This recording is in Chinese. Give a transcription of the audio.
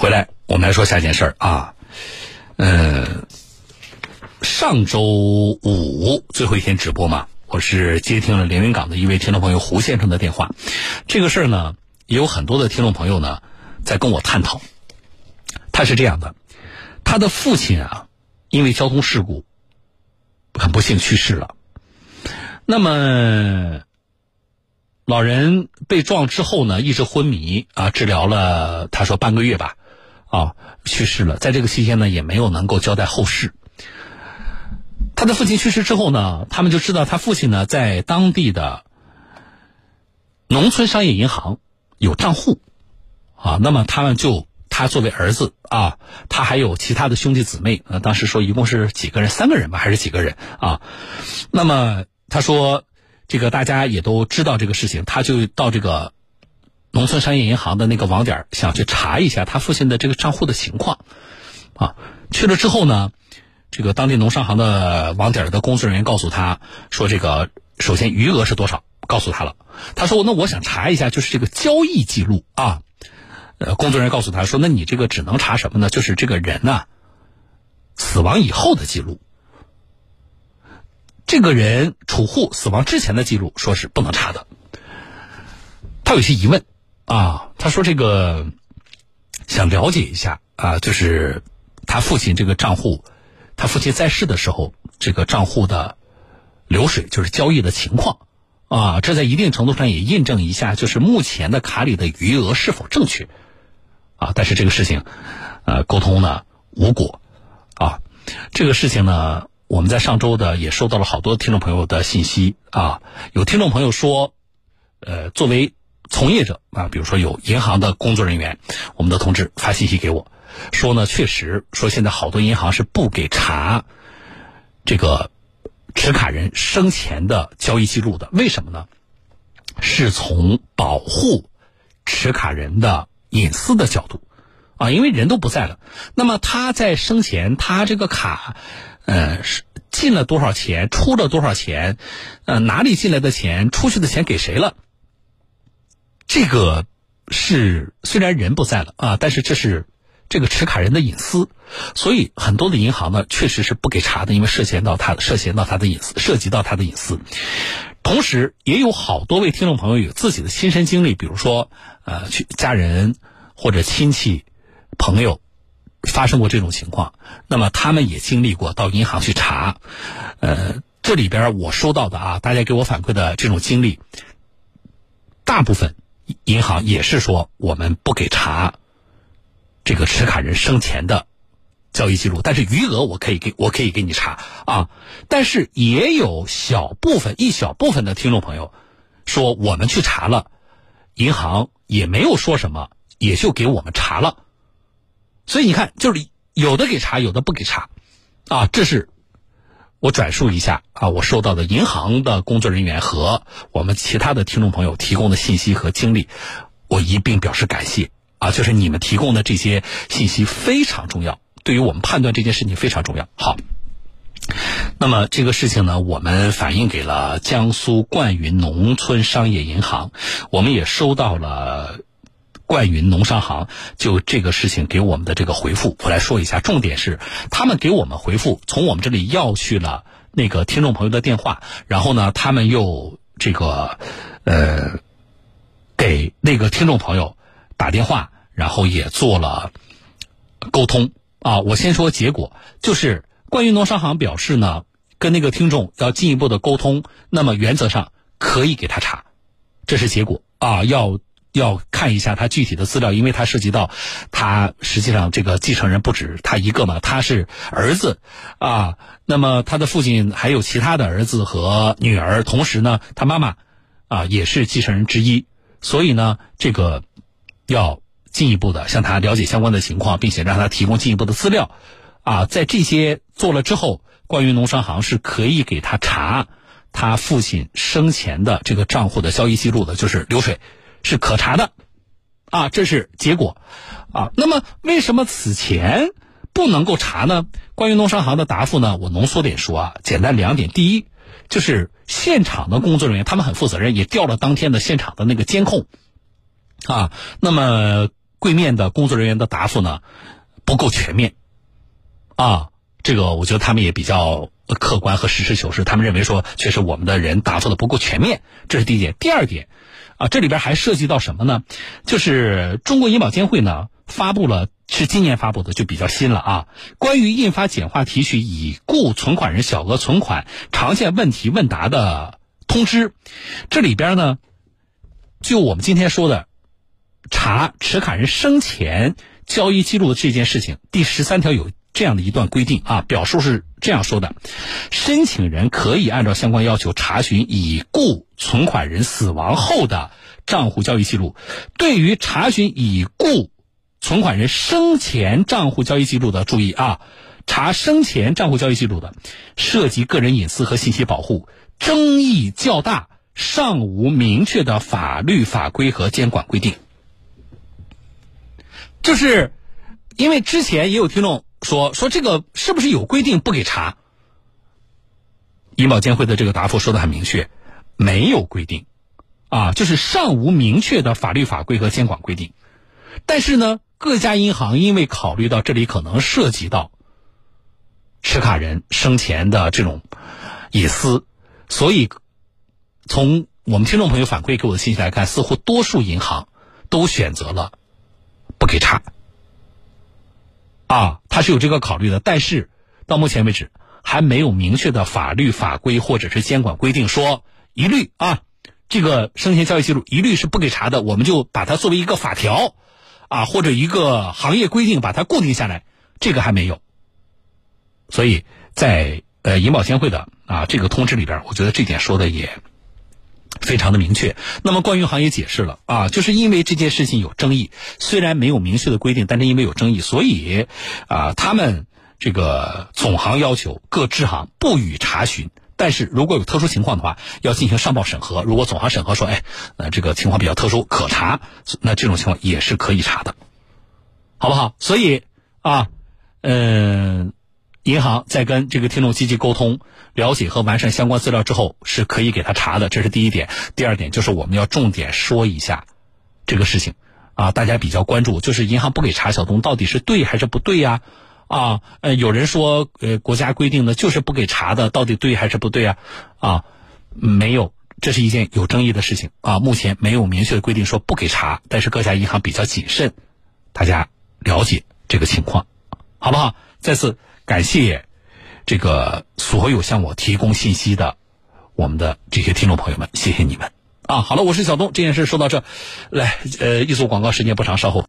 回来我们来说下一件事儿啊，嗯，上周五最后一天直播嘛，我是接听了连云港的一位听众朋友胡先生的电话，这个事儿呢，也有很多的听众朋友呢在跟我探讨。他是这样的，他的父亲啊，因为交通事故很不幸去世了。那么，老人被撞之后呢，一直昏迷啊，治疗了他说半个月吧，啊，去世了。在这个期间呢，也没有能够交代后事。他的父亲去世之后呢，他们就知道他父亲呢在当地的农村商业银行有账户，啊，那么他们就。他作为儿子啊，他还有其他的兄弟姊妹，呃，当时说一共是几个人，三个人吧，还是几个人啊？那么他说，这个大家也都知道这个事情，他就到这个农村商业银行的那个网点，想去查一下他父亲的这个账户的情况啊。去了之后呢，这个当地农商行的网点的工作人员告诉他说，这个首先余额是多少，告诉他了。他说，那我想查一下，就是这个交易记录啊。呃，工作人员告诉他说：“那你这个只能查什么呢？就是这个人呢，死亡以后的记录。这个人储户死亡之前的记录，说是不能查的。”他有些疑问啊，他说：“这个想了解一下啊，就是他父亲这个账户，他父亲在世的时候，这个账户的流水，就是交易的情况啊，这在一定程度上也印证一下，就是目前的卡里的余额是否正确。”啊，但是这个事情，呃，沟通呢无果，啊，这个事情呢，我们在上周的也收到了好多听众朋友的信息啊，有听众朋友说，呃，作为从业者啊，比如说有银行的工作人员，我们的同志发信息给我，说呢，确实说现在好多银行是不给查这个持卡人生前的交易记录的，为什么呢？是从保护持卡人的。隐私的角度，啊，因为人都不在了，那么他在生前，他这个卡，呃，是进了多少钱，出了多少钱，呃，哪里进来的钱，出去的钱给谁了？这个是虽然人不在了啊，但是这是这个持卡人的隐私，所以很多的银行呢，确实是不给查的，因为涉嫌到他涉嫌到他的隐私，涉及到他的隐私。同时，也有好多位听众朋友有自己的亲身经历，比如说，呃，去家人或者亲戚、朋友发生过这种情况，那么他们也经历过到银行去查。呃，这里边我收到的啊，大家给我反馈的这种经历，大部分银行也是说我们不给查这个持卡人生前的。交易记录，但是余额我可以给我可以给你查啊，但是也有小部分一小部分的听众朋友说我们去查了，银行也没有说什么，也就给我们查了，所以你看，就是有的给查，有的不给查，啊，这是我转述一下啊，我收到的银行的工作人员和我们其他的听众朋友提供的信息和经历，我一并表示感谢啊，就是你们提供的这些信息非常重要。对于我们判断这件事情非常重要。好，那么这个事情呢，我们反映给了江苏灌云农村商业银行，我们也收到了冠云农商行就这个事情给我们的这个回复。我来说一下，重点是他们给我们回复，从我们这里要去了那个听众朋友的电话，然后呢，他们又这个呃给那个听众朋友打电话，然后也做了沟通。啊，我先说结果，就是关于农商行表示呢，跟那个听众要进一步的沟通，那么原则上可以给他查，这是结果啊，要要看一下他具体的资料，因为他涉及到他实际上这个继承人不止他一个嘛，他是儿子。啊，那么他的父亲还有其他的儿子和女儿，同时呢，他妈妈啊也是继承人之一，所以呢，这个要。进一步的向他了解相关的情况，并且让他提供进一步的资料，啊，在这些做了之后，关于农商行是可以给他查他父亲生前的这个账户的交易记录的，就是流水。是可查的，啊，这是结果，啊，那么为什么此前不能够查呢？关于农商行的答复呢，我浓缩点说啊，简单两点，第一就是现场的工作人员他们很负责任，也调了当天的现场的那个监控，啊，那么。柜面的工作人员的答复呢不够全面，啊，这个我觉得他们也比较客观和实事求是，他们认为说确实我们的人答复的不够全面，这是第一点。第二点，啊，这里边还涉及到什么呢？就是中国银保监会呢发布了。是今年发布的，就比较新了啊。关于印发简化提取已故存款人小额存款常见问题问答的通知，这里边呢，就我们今天说的查持卡人生前交易记录的这件事情，第十三条有这样的一段规定啊，表述是这样说的：申请人可以按照相关要求查询已故存款人死亡后的账户交易记录，对于查询已故。存款人生前账户交易记录的，注意啊，查生前账户交易记录的，涉及个人隐私和信息保护，争议较大，尚无明确的法律法规和监管规定。就是，因为之前也有听众说说这个是不是有规定不给查？银保监会的这个答复说的很明确，没有规定，啊，就是尚无明确的法律法规和监管规定，但是呢。各家银行因为考虑到这里可能涉及到持卡人生前的这种隐私，所以从我们听众朋友反馈给我的信息来看，似乎多数银行都选择了不给查。啊，他是有这个考虑的，但是到目前为止还没有明确的法律法规或者是监管规定说一律啊，这个生前交易记录一律是不给查的，我们就把它作为一个法条。啊，或者一个行业规定把它固定下来，这个还没有。所以在呃银保监会的啊这个通知里边，我觉得这点说的也非常的明确。那么关于行业解释了啊，就是因为这件事情有争议，虽然没有明确的规定，但是因为有争议，所以啊他们这个总行要求各支行不予查询。但是如果有特殊情况的话，要进行上报审核。如果总行审核说，哎，呃，这个情况比较特殊，可查，那这种情况也是可以查的，好不好？所以啊，嗯，银行在跟这个听众积极沟通、了解和完善相关资料之后，是可以给他查的。这是第一点。第二点就是我们要重点说一下这个事情啊，大家比较关注，就是银行不给查小东到底是对还是不对呀？啊，呃，有人说，呃，国家规定的就是不给查的，到底对还是不对啊？啊，没有，这是一件有争议的事情啊。目前没有明确的规定说不给查，但是各家银行比较谨慎，大家了解这个情况，好不好？再次感谢这个所有向我提供信息的我们的这些听众朋友们，谢谢你们啊。好了，我是小东，这件事说到这，来，呃，一组广告时间不长，稍后。